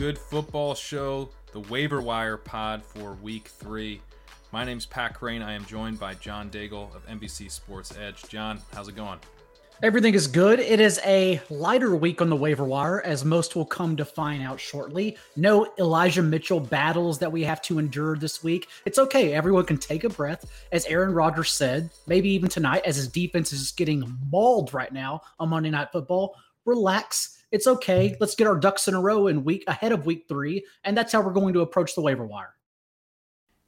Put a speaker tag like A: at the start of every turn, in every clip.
A: Good football show, the waiver wire pod for week three. My name's Pat Kerrane. I am joined by John Daigle of NBC Sports Edge. John, how's it going?
B: Everything is good. It is a lighter week on the waiver wire, as most will come to find out shortly. No Elijah Mitchell battles that we have to endure this week. It's okay. Everyone can take a breath. As Aaron Rodgers said, maybe even tonight, as his defense is getting mauled right now on Monday Night Football, relax. It's okay. Let's get our ducks in a row in week ahead of week three. And that's how we're going to approach the waiver wire.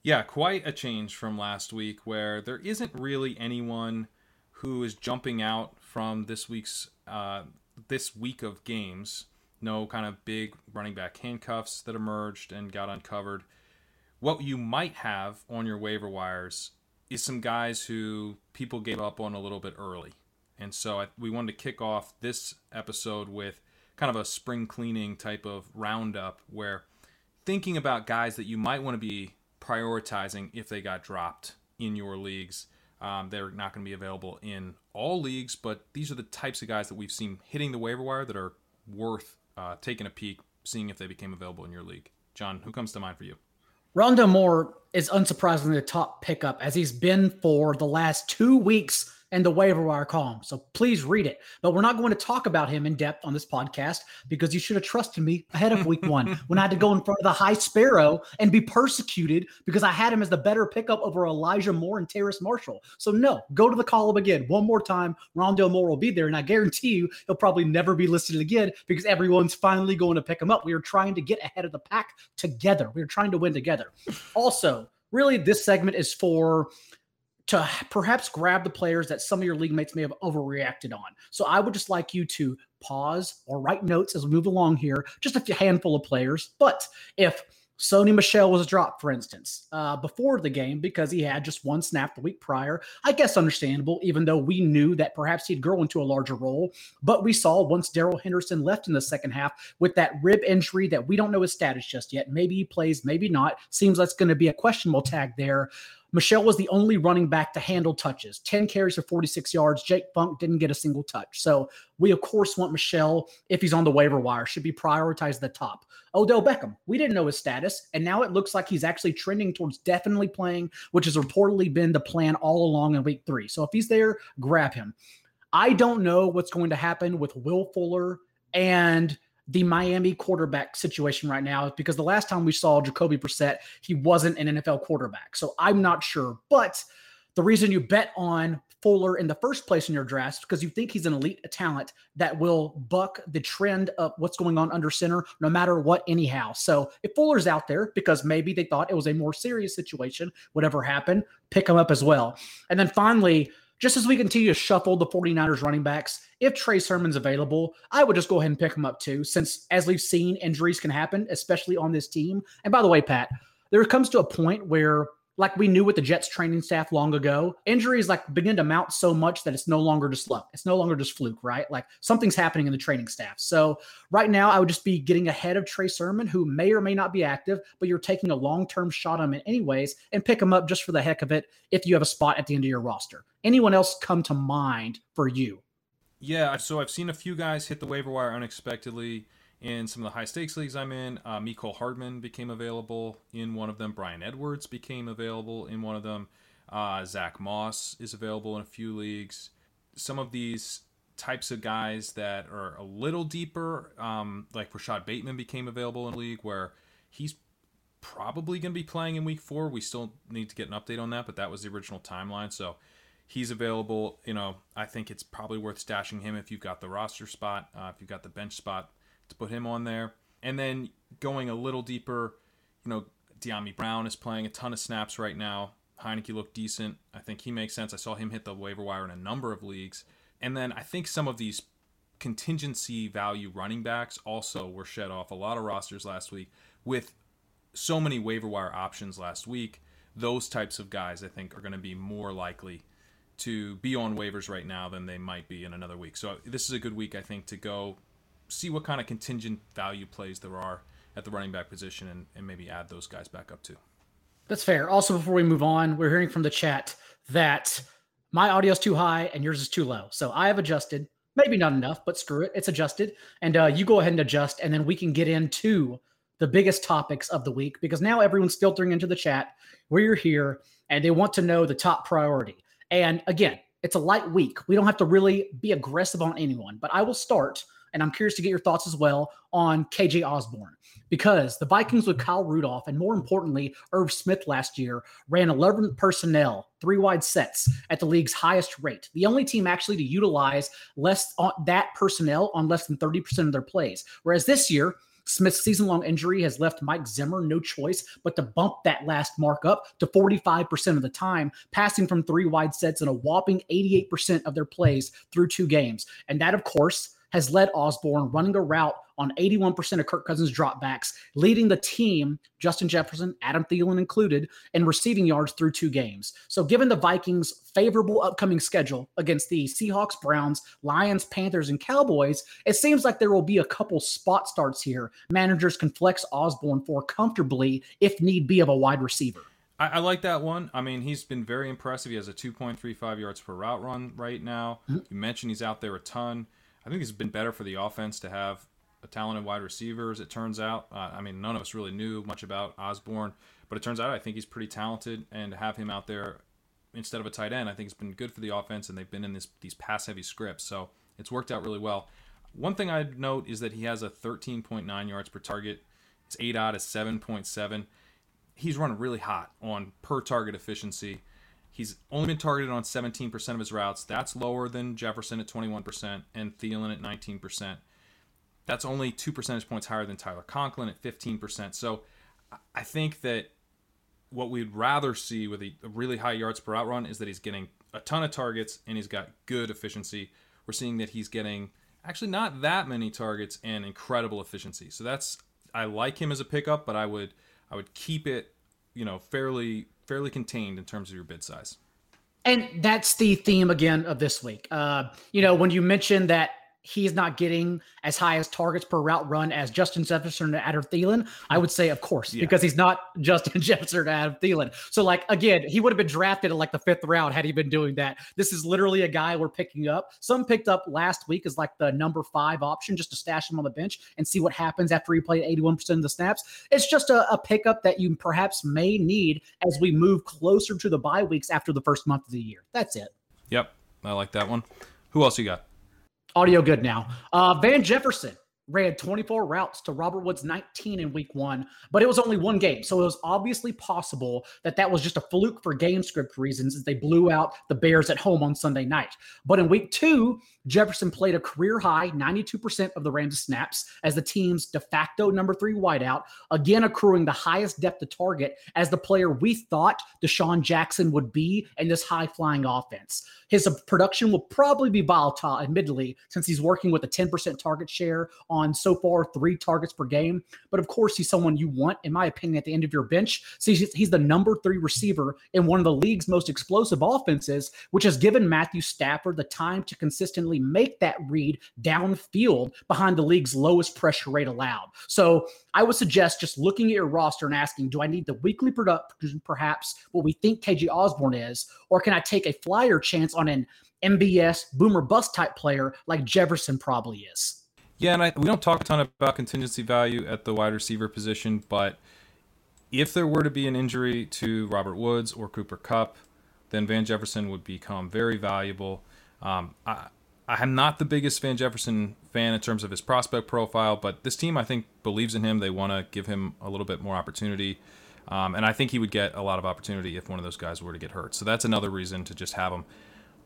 A: Yeah, quite a change from last week where there isn't really anyone who is jumping out from this week's uh, this week of games. No kind of big running back handcuffs that emerged and got uncovered. What you might have on your waiver wires is some guys who people gave up on a little bit early. And so I, we wanted to kick off this episode with kind of a spring cleaning type of roundup where thinking about guys that you might want to be prioritizing if they got dropped in your leagues. Um, they're not going to be available in all leagues, but these are the types of guys that we've seen hitting the waiver wire that are worth uh, taking a peek, seeing if they became available in your league. John, who comes to mind for you?
B: Rondale Moore is unsurprisingly the top pickup as he's been for the last two weeks and the waiver wire column. So please read it. But we're not going to talk about him in depth on this podcast because you should have trusted me ahead of week one when I had to go in front of the high sparrow and be persecuted because I had him as the better pickup over Elijah Moore and Terrace Marshall. So no, go to the column again one more time. Rondale Moore will be there, and I guarantee you he'll probably never be listed again because everyone's finally going to pick him up. We are trying to get ahead of the pack together. We are trying to win together. Also, really, this segment is for to perhaps grab the players that some of your league mates may have overreacted on. So I would just like you to pause or write notes as we move along here, just a handful of players. But if Sony Michel was dropped, for instance, uh, before the game because he had just one snap the week prior. I guess understandable, even though we knew that perhaps he'd grow into a larger role. But we saw once Darrell Henderson left in the second half with that rib injury that we don't know his status just yet. Maybe he plays, maybe not. Seems it's going to be a questionable tag there. Michel was the only running back to handle touches 10 carries for 46 yards. Jake Funk didn't get a single touch. So we, of course, want Michel, if he's on the waiver wire, should be prioritized at the top. Odell Beckham, we didn't know his status. And now it looks like he's actually trending towards definitely playing, which has reportedly been the plan all along in week three. So if he's there, grab him. I don't know what's going to happen with Will Fuller and the Miami quarterback situation right now is because the last time we saw Jacoby Brissett, he wasn't an NFL quarterback. So I'm not sure. But the reason you bet on Fuller in the first place in your draft because you think he's an elite talent that will buck the trend of what's going on under center no matter what, anyhow. So if Fuller's out there because maybe they thought it was a more serious situation, whatever happened, pick him up as well. And then finally, just as we continue to shuffle the 49ers running backs, if Trey Sermon's available, I would just go ahead and pick him up too, since as we've seen, injuries can happen, especially on this team. And by the way, Pat, there comes to a point where like we knew with the Jets training staff long ago, injuries like begin to mount so much that it's no longer just luck. It's no longer just fluke, right? Like something's happening in the training staff. So right now, I would just be getting ahead of Trey Sermon, who may or may not be active, but you're taking a long term shot on him anyways, and pick him up just for the heck of it if you have a spot at the end of your roster. Anyone else come to mind for you?
A: Yeah, so I've seen a few guys hit the waiver wire unexpectedly in some of the high stakes leagues I'm in. Uh, Mecole Hardman became available in one of them. Bryan Edwards became available in one of them. Uh, Zach Moss is available in a few leagues. Some of these types of guys that are a little deeper, um, like Rashod Bateman became available in a league where he's probably going to be playing in week four. We still need to get an update on that, but that was the original timeline. So he's available. You know, I think it's probably worth stashing him if you've got the roster spot, uh, if you've got the bench spot to put him on there. And then going a little deeper, you know, Dyami Brown is playing a ton of snaps right now. Heinicke looked decent. I think he makes sense. I saw him hit the waiver wire in a number of leagues. And then I think some of these contingency value running backs also were shed off a lot of rosters last week with so many waiver wire options last week. Those types of guys I think are going to be more likely to be on waivers right now than they might be in another week. So this is a good week I think to go see what kind of contingent value plays there are at the running back position and, and maybe add those guys back up too.
B: That's fair. Also, before we move on, we're hearing from the chat that my audio is too high and yours is too low. So I have adjusted, maybe not enough, but screw it, it's adjusted. And uh, you go ahead and adjust, and then we can get into the biggest topics of the week because now everyone's filtering into the chat you're here and they want to know the top priority. And again, it's a light week. We don't have to really be aggressive on anyone, but I will start and I'm curious to get your thoughts as well on KJ Osborne because the Vikings with Kyle Rudolph and more importantly, Irv Smith last year ran 11 personnel, three wide sets at the league's highest rate. The only team actually to utilize less on that personnel on less than 30% of their plays. Whereas this year, Smith's season long injury has left Mike Zimmer no choice but to bump that last mark up to 45% of the time, passing from three wide sets in a whopping 88% of their plays through two games. And that, of course, has led Osborne running a route on 81% of Kirk Cousins' dropbacks, leading the team, Justin Jefferson, Adam Thielen included, in receiving yards through two games. So, given the Vikings' favorable upcoming schedule against the Seahawks, Browns, Lions, Panthers, and Cowboys, it seems like there will be a couple spot starts here. Managers can flex Osborne for comfortably, if need be, of a wide receiver.
A: I, I, like that one. I mean, he's been very impressive. He has a 2.35 yards per route run right now. Mm-hmm. You mentioned he's out there a ton. I think it's been better for the offense to have a talented wide receiver, as it turns out. Uh, I mean, none of us really knew much about Osborne, but it turns out I think he's pretty talented, and to have him out there instead of a tight end, I think it's been good for the offense, and they've been in this these pass heavy scripts, so it's worked out really well. One thing I'd note is that he has a 13.9 yards per target. His out is 7.7. He's running really hot on per target efficiency. He's only been targeted on 17% of his routes. That's lower than Jefferson at 21% and Thielen at 19%. That's only two percentage points higher than Tyler Conklin at 15%. So I think that what we'd rather see with a, really high yards per route run is that he's getting a ton of targets and he's got good efficiency. We're seeing that he's getting actually not that many targets and incredible efficiency. So that's I like him as a pickup, but I would I would keep it, you know, fairly fairly contained in terms of your bid size.
B: And that's the theme again of this week. Uh, you know, when you mentioned that he's not getting as high as targets per route run as Justin Jefferson and Adam Thielen, I would say, of course, yeah. because he's not Justin Jefferson and Adam Thielen. So, like, again, he would have been drafted in like the fifth round had he been doing that. This is literally a guy we're picking up. Some picked up last week as like the number five option just to stash him on the bench and see what happens after he played 81% of the snaps. It's just a, a pickup that you perhaps may need as we move closer to the bye weeks after the first month of the year. That's it.
A: Yep. I like that one. Who else you got?
B: Audio good now. Uh, Van Jefferson ran 24 routes to Robert Woods 19 in week one, but it was only one game. So it was obviously possible that that was just a fluke for game script reasons as they blew out the Bears at home on Sunday night. But in week two, Jefferson played a career high 92% of the Rams' snaps as the team's de facto number three wideout, again accruing the highest depth to target as the player we thought DeSean Jackson would be in this high flying offense. His production will probably be volatile, admittedly, since he's working with a 10% target share on so far three targets per game. But of course, he's someone you want, in my opinion, at the end of your bench. So he's, he's the number three receiver in one of the league's most explosive offenses, which has given Matthew Stafford the time to consistently make that read downfield behind the league's lowest pressure rate allowed. So I would suggest just looking at your roster and asking, do I need the weekly production, perhaps what we think KJ Osborne is, or can I take a flyer chance on on an MVS boomer bust type player like Jefferson probably is.
A: Yeah, and I, we don't talk a ton about contingency value at the wide receiver position, but if there were to be an injury to Robert Woods or Cooper Kupp, then Van Jefferson would become very valuable. Um, I, I'm not the biggest Van Jefferson fan in terms of his prospect profile, but this team I think believes in him. They want to give him a little bit more opportunity. Um, and I think he would get a lot of opportunity if one of those guys were to get hurt. So that's another reason to just have him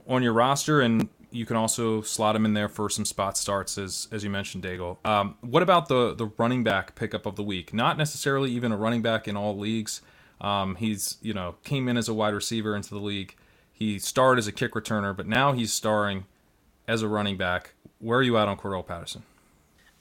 A: on your roster. And you can also slot him in there for some spot starts, as as you mentioned, Daigle. Um, what about the the running back pickup of the week? Not necessarily even a running back in all leagues. Um, he's you know came in as a wide receiver into the league. He starred as a kick returner, but now he's starring as a running back. Where are you at on Cordarrelle Patterson?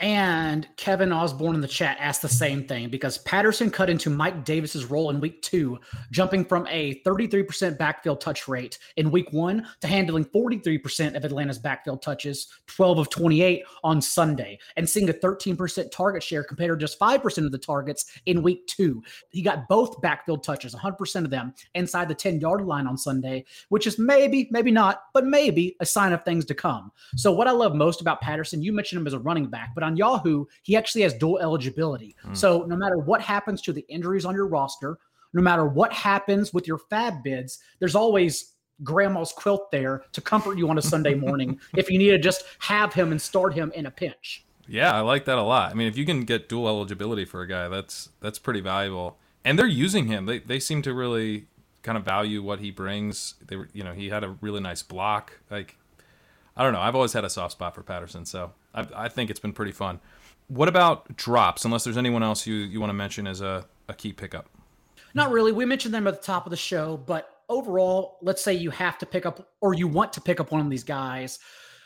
B: And Kevin Osborne in the chat asked the same thing because Patterson cut into Mike Davis's role in week two, jumping from a 33% backfield touch rate in week one to handling 43% of Atlanta's backfield touches, 12 of 28 on Sunday, and seeing a 13% target share compared to just 5% of the targets in week two. He got both backfield touches, 100% of them inside the 10 yard line on Sunday, which is maybe, maybe not, but maybe a sign of things to come. So, what I love most about Patterson, you mentioned him as a running back, but on Yahoo, he actually has dual eligibility. Mm. So no matter what happens to the injuries on your roster, no matter what happens with your FAAB bids, there's always grandma's quilt there to comfort you on a Sunday morning if you need to just have him and start him in a pinch.
A: Yeah, I like that a lot. I mean, if you can get dual eligibility for a guy, that's that's pretty valuable. And they're using him. They they seem to really kind of value what he brings. They were, you know, he had a really nice block. Like I don't know. I've always had a soft spot for Patterson, so I, I think it's been pretty fun. What about drops? Unless there's anyone else you, you want to mention as a, a key pickup.
B: Not really. We mentioned them at the top of the show, but overall, let's say you have to pick up or you want to pick up one of these guys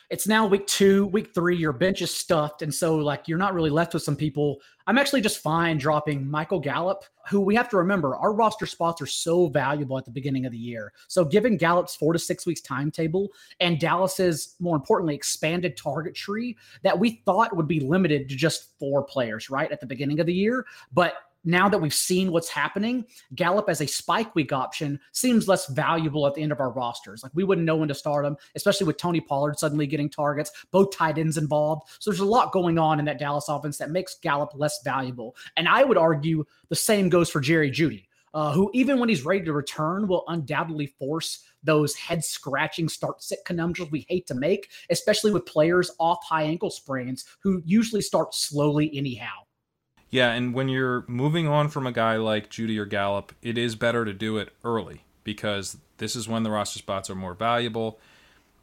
B: it's now week two, week three, your bench is stuffed. And so, like, you're not really left with some people. I'm actually just fine dropping Michael Gallup, who we have to remember our roster spots are so valuable at the beginning of the year. So, given Gallup's four to six weeks timetable and Dallas's, more importantly, expanded target tree that we thought would be limited to just four players, right, at the beginning of the year. But now that we've seen what's happening, Gallup as a spike week option seems less valuable at the end of our rosters. Like we wouldn't know when to start him, especially with Tony Pollard suddenly getting targets, both tight ends involved. So there's a lot going on in that Dallas offense that makes Gallup less valuable. And I would argue the same goes for Jerry Jeudy. Uh, who, even when he's ready to return, will undoubtedly force those head scratching start sit conundrums we hate to make, especially with players off high ankle sprains who usually start slowly anyhow.
A: Yeah, and when you're moving on from a guy like Jeudy or Gallup, it is better to do it early because this is when the roster spots are more valuable.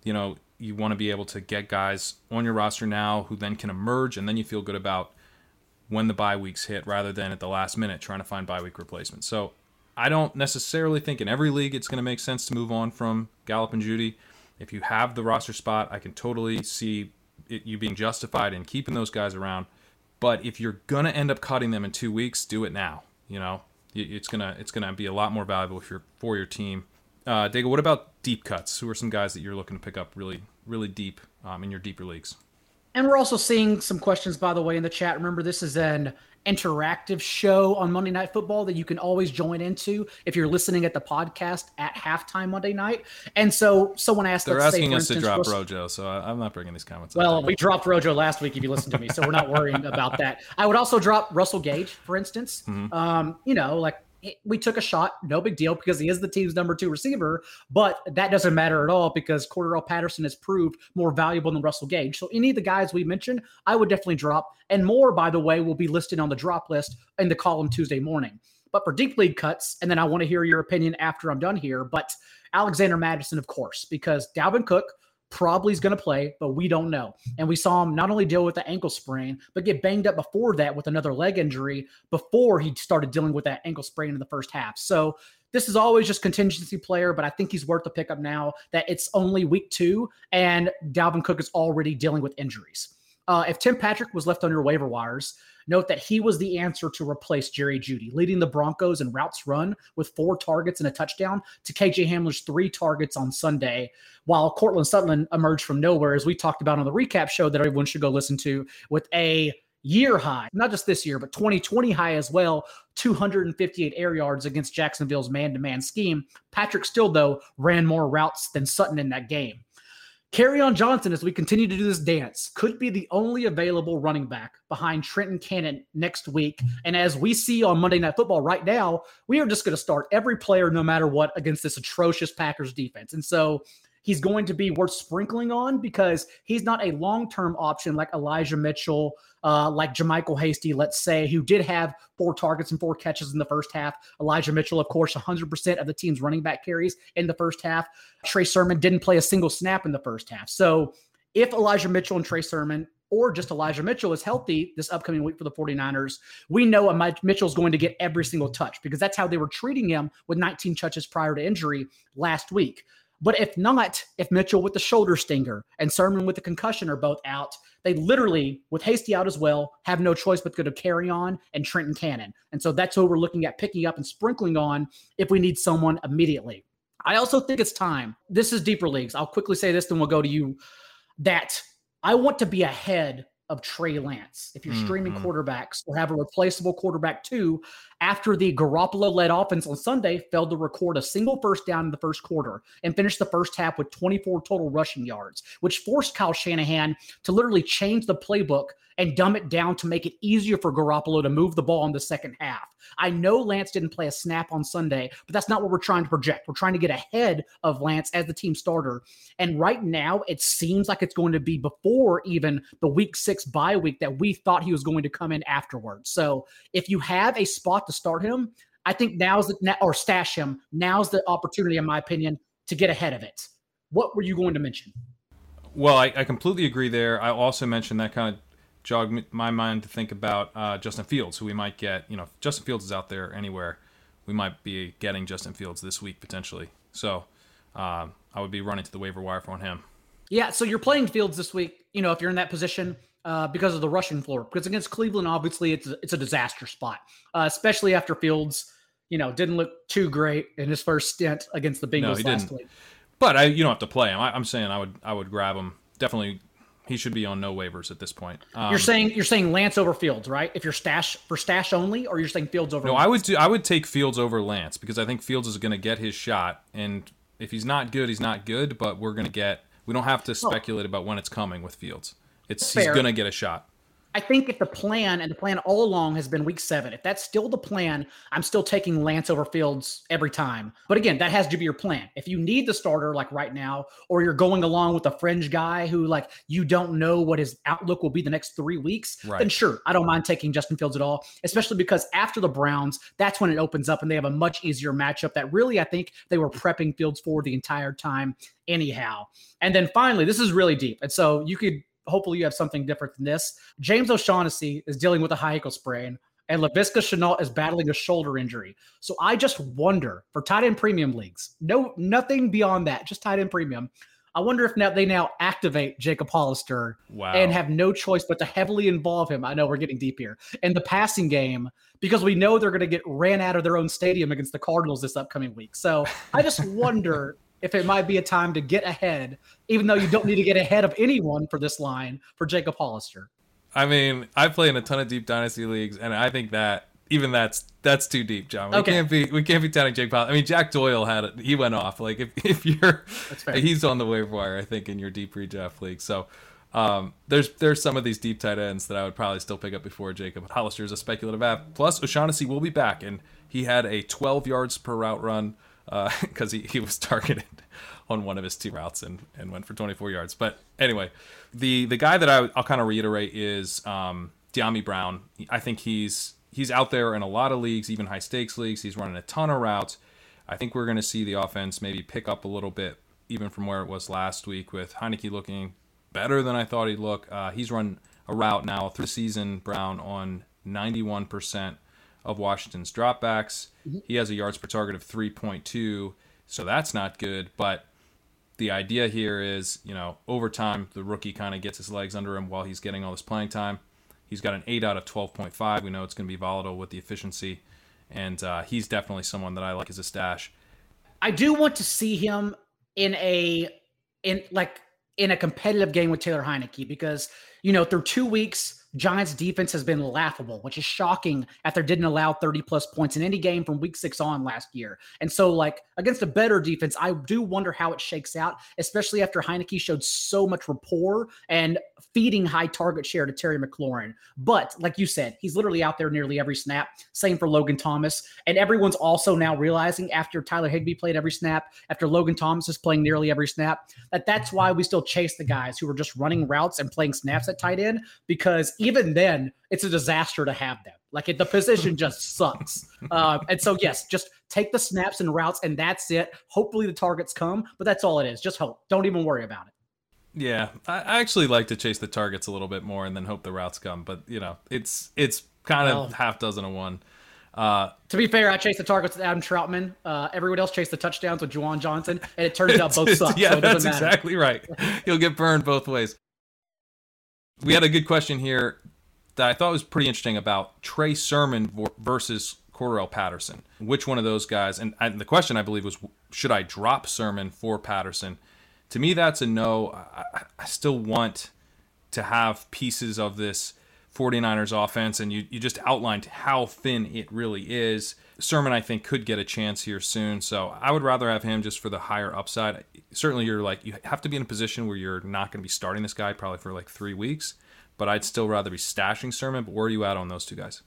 A: You know, you want to be able to get guys on your roster now who then can emerge, and then you feel good about when the bye weeks hit rather than at the last minute trying to find bye week replacements. So I don't necessarily think in every league it's going to make sense to move on from Gallup and Jeudy. If you have the roster spot, I can totally see it, you being justified in keeping those guys around. But if you're gonna end up cutting them in two weeks, do it now. You know, it's gonna it's gonna be a lot more valuable if you're for your team. Uh, Daigle, what about deep cuts? Who are some guys that you're looking to pick up really really deep um, in your deeper leagues?
B: And we're also seeing some questions, by the way, in the chat. Remember, this is an interactive show on Monday Night Football that you can always join into if you're listening at the podcast at halftime Monday night. And so someone asked,
A: they're asking say, us instance, to drop Rojo, so I, am not bringing these comments.
B: Well, we dropped Rojo last week if you listen to me, so we're not worrying about that. I would also drop Russell Gage, for instance. Mm-hmm. Um, you know, like we took a shot, no big deal, because he is the team's number two receiver. But that doesn't matter at all because Cordarrelle Patterson has proved more valuable than Russell Gage. So any of the guys we mentioned, I would definitely drop. And more, by the way, will be listed on the drop list in the column Tuesday morning. But for deep league cuts, and then I want to hear your opinion after I'm done here. But Alexander Mattison, of course, because Dalvin Cook probably is going to play, but we don't know. And we saw him not only deal with the ankle sprain, but get banged up before that with another leg injury before he started dealing with that ankle sprain in the first half. So this is always just contingency player, but I think he's worth the pickup now that it's only week two and Dalvin Cook is already dealing with injuries. Uh, if Tim Patrick was left on your waiver wires, Note that he was the answer to replace Jerry Jeudy, leading the Broncos in routes run with four targets and a touchdown to KJ Hamler's three targets on Sunday, while Courtland Sutton emerged from nowhere, as we talked about on the recap show that everyone should go listen to, with a year high, not just this year, but 2020 high as well, 258 air yards against Jacksonville's man to man scheme. Patrick still, though, ran more routes than Sutton in that game. Kerryon Johnson, as we continue to do this dance, could be the only available running back behind Trenton Cannon next week. And as we see on Monday Night Football right now, we are just going to start every player, no matter what, against this atrocious Packers defense. And so he's going to be worth sprinkling on because he's not a long term option like Elijah Mitchell, uh, like JaMycal Hasty, let's say, who did have four targets and four catches in the first half. Elijah Mitchell, of course, 100% of the team's running back carries in the first half. Trey Sermon didn't play a single snap in the first half. So if Elijah Mitchell and Trey Sermon or just Elijah Mitchell is healthy this upcoming week for the 49ers, we know Mitchell's going to get every single touch because that's how they were treating him with 19 touches prior to injury last week. But if not, if Mitchell with the shoulder stinger and Sermon with the concussion are both out, they literally, with Hasty out as well, have no choice but to go Kerryon and Trenton Cannon. And so that's who we're looking at picking up and sprinkling on if we need someone immediately. I also think it's time. This is deeper leagues. I'll quickly say this, then we'll go to you. That I want to be ahead of Trey Lance. If you're mm-hmm. streaming quarterbacks or have a replaceable quarterback too, after the Garoppolo led offense on Sunday failed to record a single first down in the first quarter and finished the first half with 24 total rushing yards, which forced Kyle Shanahan to literally change the playbook and dumb it down to make it easier for Garoppolo to move the ball in the second half. I know Lance didn't play a snap on Sunday, but that's not what we're trying to project. We're trying to get ahead of Lance as the team starter. And right now, it seems like it's going to be before even the week six bye week that we thought he was going to come in afterwards. So if you have a spot to start him, I think now's the, or stash him. Now's the opportunity, in my opinion, to get ahead of it. What were you going to mention?
A: Well, I, I completely agree there. I also mentioned that kind of jogged my mind to think about uh, Justin Fields, who we might get. You know, if Justin Fields is out there anywhere, we might be getting Justin Fields this week potentially. So uh, I would be running to the waiver wire for him.
B: Yeah, so you're playing Fields this week. You know, if you're in that position uh, because of the rushing floor, because against Cleveland, obviously it's a, it's a disaster spot, uh, especially after Fields, you know, didn't look too great in his first stint against the Bengals no, last didn't. week.
A: But I, you don't have to play him. I, I'm saying I would I would grab him. Definitely he should be on no waivers at this point.
B: Um, you're saying you're saying Lance over Fields, right? If you're stash for stash only, or you're saying Fields over.
A: No,
B: Lance?
A: I would do. I would take Fields over Lance because I think Fields is going to get his shot, and if he's not good, he's not good. But we're going to get. We don't have to speculate about when it's coming with Fields. It's he's going to get a shot.
B: I think if the plan and the plan all along has been week seven, if that's still the plan, I'm still taking Lance over Fields every time. But again, that has to be your plan. If you need the starter like right now, or you're going along with a fringe guy who like you don't know what his outlook will be the next three weeks, right. then sure, I don't mind taking Justin Fields at all, especially because after the Browns, that's when it opens up and they have a much easier matchup that really I think they were prepping Fields for the entire time anyhow. And then finally, this is really deep. And so you could hopefully you have something different than this. James O'Shaughnessy is dealing with a high ankle sprain, and Laviska Shenault is battling a shoulder injury. So I just wonder for tight end premium leagues, no nothing beyond that, just tight end premium. I wonder if now they now activate Jacob Hollister wow. and have no choice but to heavily involve him. I know we're getting deep here in the passing game because we know they're going to get ran out of their own stadium against the Cardinals this upcoming week. So I just wonder if it might be a time to get ahead, even though you don't need to get ahead of anyone for this line for Jacob Hollister.
A: I mean, I play in a ton of deep dynasty leagues, and I think that even that's that's too deep, John. We okay. can't be we can't be telling Jake Paul. I mean, Jack Doyle had it. He went off. Like if if you're he's on the waiver wire, I think in your deep redraft league. So. Um, there's there's some of these deep tight ends that I would probably still pick up before Jacob Hollister is a speculative app. Plus, O'Shaughnessy will be back, and he had a 12 yards per route run because uh, he, he was targeted on one of his two routes and, and went for 24 yards. But anyway, the the guy that I, will kind of reiterate is um, Dyami Brown. I think he's he's out there in a lot of leagues, even high stakes leagues. He's running a ton of routes. I think we're going to see the offense maybe pick up a little bit, even from where it was last week, with Heinicke looking better than I thought he'd look. Uh, he's run a route now through the season, Brown, on 91% of Washington's dropbacks. Mm-hmm. He has a yards per target of 3.2, so that's not good. But the idea here is, you know, over time, the rookie kind of gets his legs under him while he's getting all this playing time. He's got an 8 out of 12.5. We know it's going to be volatile with the efficiency. And uh, he's definitely someone that I like as a stash.
B: I do want to see him in a in like in a competitive game with Taylor Heinicke because you know through two weeks Giants defense has been laughable, which is shocking after didn't allow 30 plus points in any game from week six on last year. And so, like, against a better defense, I do wonder how it shakes out, especially after Heinicke showed so much rapport and feeding high target share to Terry McLaurin. But like you said, he's literally out there nearly every snap. Same for Logan Thomas. And everyone's also now realizing after Tyler Higbee played every snap, after Logan Thomas is playing nearly every snap, that that's why we still chase the guys who are just running routes and playing snaps at tight end because then, it's a disaster to have them. Like it, the position just sucks. Uh, and so, yes, just take the snaps and routes, and that's it. Hopefully, the targets come, but that's all it is. Just hope. Don't even worry about it.
A: Yeah, I actually like to chase the targets a little bit more and then hope the routes come. But you know, it's it's kind of well, half dozen of one.
B: Uh, to be fair, I chased the targets with Adam Trautman. Uh, everyone else chased the touchdowns with Juwan Johnson, and it turns out both suck.
A: yeah,
B: so
A: that's exactly right. You'll get burned both ways. We had a good question here that I thought was pretty interesting about Trey Sermon versus Cordarrelle Patterson. Which one of those guys? And, the question I believe was, should I drop Sermon for Patterson? To me, that's a no. I still want to have pieces of this 49ers offense, and you, you just outlined how thin it really is. Sermon, I think, could get a chance here soon. So I would rather have him just for the higher upside. Certainly, you're like, you have to be in a position where you're not going to be starting this guy probably for like three weeks but I'd still rather be stashing Sermon. But where are you at on those two guys?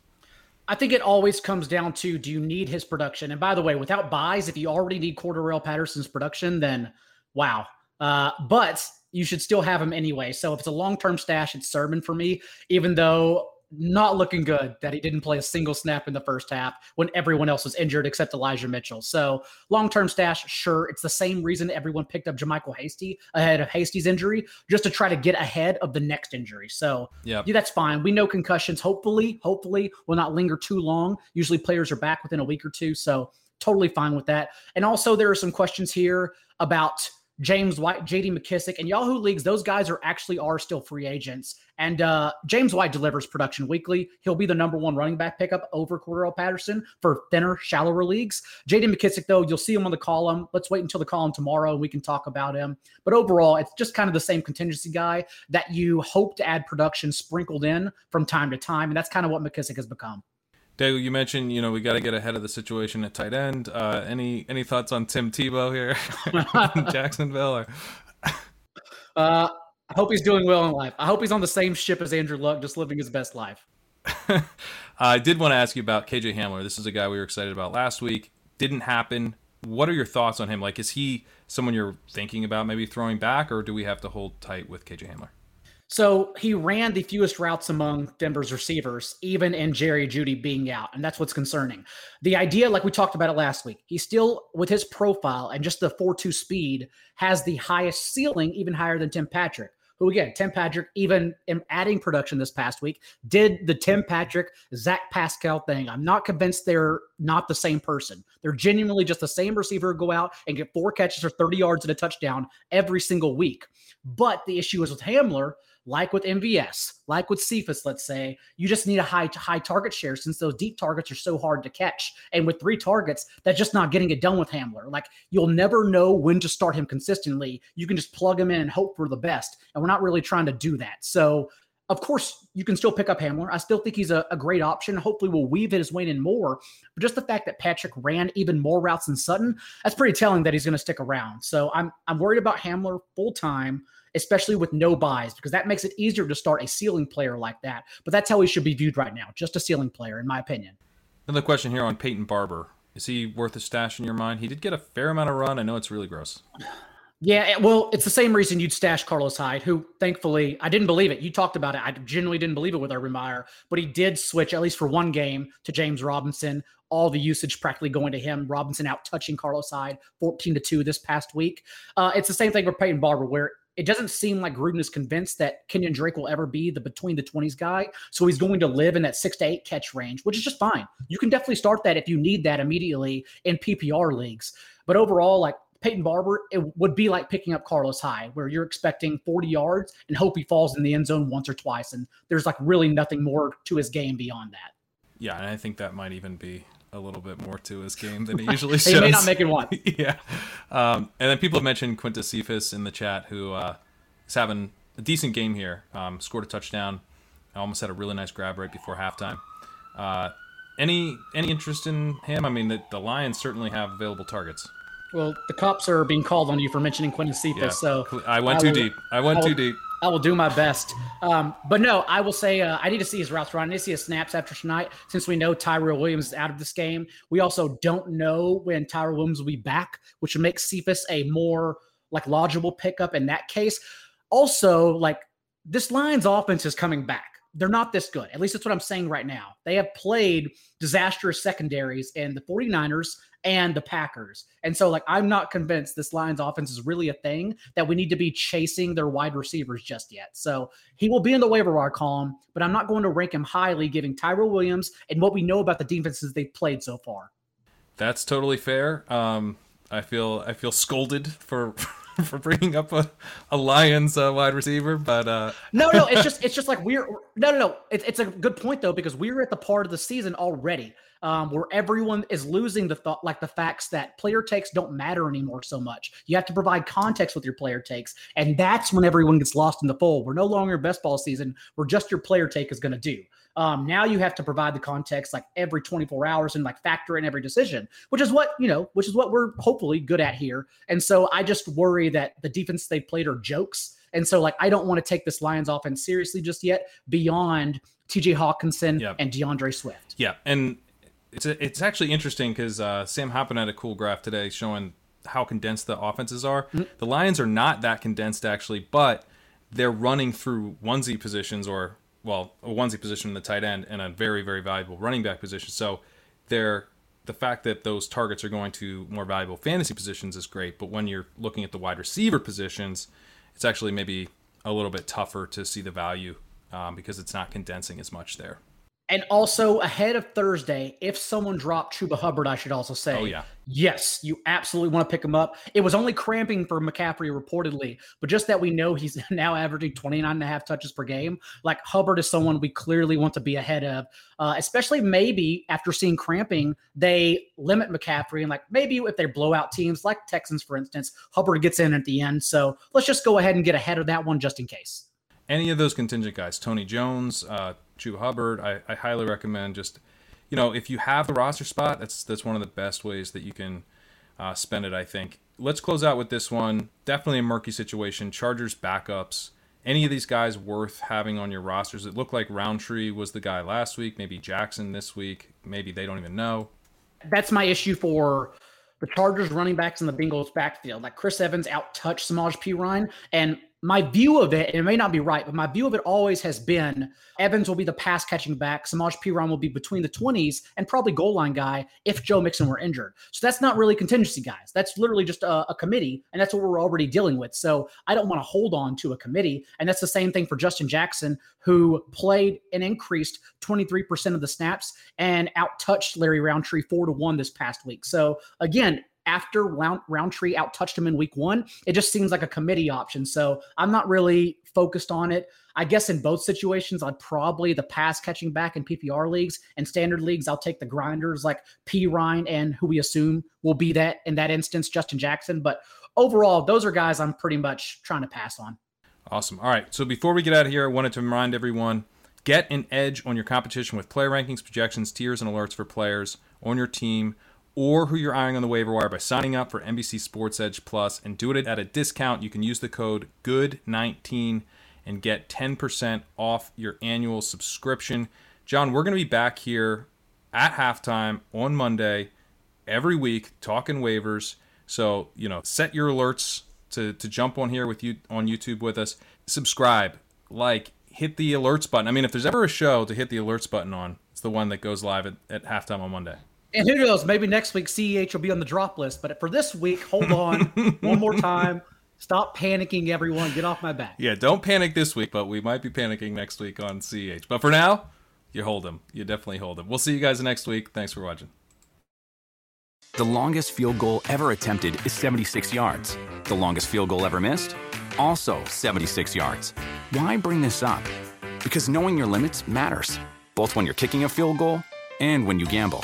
B: I think it always comes down to do you need his production? And by the way, without byes, if you already need Cordarrelle Patterson's production, then wow. Uh, but you should still have him anyway. So if it's a long term stash, it's Sermon for me, even though not looking good that he didn't play a single snap in the first half when everyone else was injured except Elijah Mitchell. So long term stash, sure. It's the same reason everyone picked up JaMycal Hasty ahead of Hasty's injury, just to try to get ahead of the next injury. So yep. yeah, that's fine. We know concussions, hopefully, hopefully will not linger too long. Usually players are back within a week or two. So totally fine with that. And also there are some questions here about James White, JD McKissic, and Yahoo Leagues, those guys are actually are still free agents. And uh, James White delivers production weekly. He'll be the number one running back pickup over Cordarrelle Patterson for thinner, shallower leagues. JD McKissic, though, you'll see him on the column. Let's wait until the column tomorrow and we can talk about him. But overall, it's just kind of the same contingency guy that you hope to add production sprinkled in from time to time. And that's kind of what McKissic has become.
A: Dave, you mentioned you know we got to get ahead of the situation at tight end. Uh, any any thoughts on Tim Tebow here in Jacksonville? Or...
B: uh, I hope he's doing well in life. I hope he's on the same ship as Andrew Luck, just living his best life.
A: I did want to ask you about KJ Hamler. This is a guy we were excited about last week. Didn't happen. What are your thoughts on him? Like, is he someone you're thinking about maybe throwing back, or do we have to hold tight with KJ Hamler?
B: So he ran the fewest routes among Denver's receivers, even in Jerry Jeudy being out. And that's what's concerning. The idea, like we talked about it last week, he still, with his profile and just the 4 2 speed, has the highest ceiling, even higher than Tim Patrick. Who again, Tim Patrick, even in adding production this past week, did the Tim Patrick, Zach Pascal thing. I'm not convinced they're not the same person. They're genuinely just the same receiver go out and get four catches or 30 yards and a touchdown every single week. But the issue is with Hamler like with MVS, like with Cephus, let's say, you just need a high high target share since those deep targets are so hard to catch. And with three targets, that's just not getting it done with Hamler. Like you'll never know when to start him consistently. You can just plug him in and hope for the best. And we're not really trying to do that. So of course, you can still pick up Hamler. I still think he's a, a, great option. Hopefully, we'll weave his way in more. But just the fact that Patrick ran even more routes than Sutton, that's pretty telling that he's going to stick around. So I'm I'm worried about Hamler full time especially with no byes, because that makes it easier to start a ceiling player like that. But that's how he should be viewed right now, just a ceiling player, in my opinion.
A: Another question here on Peyton Barber. Is he worth a stash in your mind? He did get a fair amount of run. I know it's really gross.
B: Yeah, eh, well, it's the same reason you'd stash Carlos Hyde, who thankfully I didn't believe it. You talked about it. I genuinely didn't believe it with Urban Meyer, but he did switch at least for one game to James Robinson. All the usage practically going to him. Robinson out touching Carlos Hyde, fourteen to two this past week. Uh, it's the same thing with Peyton Barber, where it doesn't seem like Gruden is convinced that Kenyon Drake will ever be the between the 20s guy. So he's going to live in that six to eight catch range, which is just fine. You can definitely start that if you need that immediately in PPR leagues. But overall, like Peyton Barber, it would be like picking up Carlos Hyde, where you're expecting 40 yards and hope he falls in the end zone once or twice. And there's like really nothing more to his game beyond that.
A: Yeah, and I think that might even be a little bit more to his game than he usually shows.
B: he may not make it one.
A: yeah. Um, and then people have mentioned Quintus Cephus in the chat, who uh, is having a decent game here. Um, scored a touchdown almost had a really nice grab right before halftime. Uh, any any interest in him? I mean, the, the Lions certainly have available targets.
B: Well, the cops are being called on you for mentioning Quintus Cephus, yeah. so
A: I went I too will, deep. I went I will, too deep.
B: I will do my best. Um, but no, I will say uh, I need to see his routes run. I need to see his snaps after tonight, since we know Tyrell Williams is out of this game. We also don't know when Tyrell Williams will be back, which would make Cephus a more like logical pickup in that case. Also, like this Lions offense is coming back. They're not this good. At least that's what I'm saying right now. They have played disastrous secondaries in the 49ers and the Packers. And so, like, I'm not convinced this Lions offense is really a thing that we need to be chasing their wide receivers just yet. So he will be in the waiver wire column, but I'm not going to rank him highly, giving Tyrell Williams and what we know about the defenses they've played so far.
A: That's totally fair. Um, I feel I feel scolded for for bringing up a, a Lions uh, wide receiver, but uh...
B: no, no, it's just it's just like we're no, no, no. It's it's a good point though because we're at the part of the season already um, where everyone is losing the thought, like the facts that player takes don't matter anymore so much. You have to provide context with your player takes, and that's when everyone gets lost in the fold. We're no longer best ball season where just your player take is going to do. Um, now you have to provide the context like every 24 hours and like factor in every decision, which is what you know, which is what we're hopefully good at here. And so I just worry that the defense they played are jokes. And so like I don't want to take this Lions offense seriously just yet beyond TJ Hockenson yep. and D'Andre Swift.
A: Yeah, and it's a, it's actually interesting because uh, Sam Hoppen had a cool graph today showing how condensed the offenses are. Mm-hmm. The Lions are not that condensed actually, but they're running through onesie positions or well a onesie position in the tight end and a very very valuable running back position. So they're the fact that those targets are going to more valuable fantasy positions is great, but when you're looking at the wide receiver positions, it's actually maybe a little bit tougher to see the value um, because it's not condensing as much there.
B: And also ahead of Thursday, if someone dropped Chuba Hubbard, I should also say,
A: oh, yeah.
B: yes, you absolutely want to pick him up. It was only cramping for McCaffrey reportedly, but just that we know he's now averaging 29 and a half touches per game. Like Hubbard is someone we clearly want to be ahead of, uh, especially maybe after seeing cramping, they limit McCaffrey and like maybe if they blow out teams like Texans, for instance, Hubbard gets in at the end. So let's just go ahead and get ahead of that one just in case.
A: Any of those contingent guys, Tony Jones, uh, Chuba Hubbard. I, I highly recommend just, you know, if you have the roster spot, that's that's one of the best ways that you can uh, spend it. I think. Let's close out with this one. Definitely a murky situation. Chargers backups. Any of these guys worth having on your rosters? It looked like Rountree was the guy last week. Maybe Jackson this week. Maybe they don't even know.
B: That's my issue for the Chargers running backs in the Bengals backfield. Like Chris Evans out touched Samaje Perine, and my view of it, and it may not be right, but my view of it always has been Evans will be the pass catching back. Samaje Perine will be between the 20s and probably goal line guy if Joe Mixon were injured. So that's not really contingency guys. That's literally just a, a committee, and that's what we're already dealing with. So I don't want to hold on to a committee. And that's the same thing for Justin Jackson, who played and increased 23% of the snaps and out touched Larry Rountree four to one this past week. So again, after Round, Rountree out touched him in week one, it just seems like a committee option. So I'm not really focused on it. I guess in both situations, I'd probably the pass catching back in PPR leagues and standard leagues. I'll take the grinders like Perine and who we assume will be that in that instance, Justin Jackson. But overall, those are guys I'm pretty much trying to pass on.
A: Awesome. All right. So before we get out of here, I wanted to remind everyone get an edge on your competition with player rankings, projections, tiers, and alerts for players on your team or who you're eyeing on the waiver wire by signing up for NBC Sports Edge Plus and do it at a discount. You can use the code GOOD19 and get 10% off your annual subscription. John, we're going to be back here at halftime on Monday every week talking waivers. So, you know, set your alerts to, to jump on here with you on YouTube with us. Subscribe, like, hit the alerts button. I mean, if there's ever a show to hit the alerts button on, it's the one that goes live at, at halftime on Monday.
B: And who knows? Maybe next week CEH will be on the drop list. But for this week, hold on one more time. Stop panicking, everyone. Get off my back.
A: Yeah, don't panic this week, but we might be panicking next week on CEH. But for now, you hold them. You definitely hold them. We'll see you guys next week. Thanks for watching.
C: The longest field goal ever attempted is 76 yards. The longest field goal ever missed? Also 76 yards. Why bring this up? Because knowing your limits matters, both when you're kicking a field goal and when you gamble.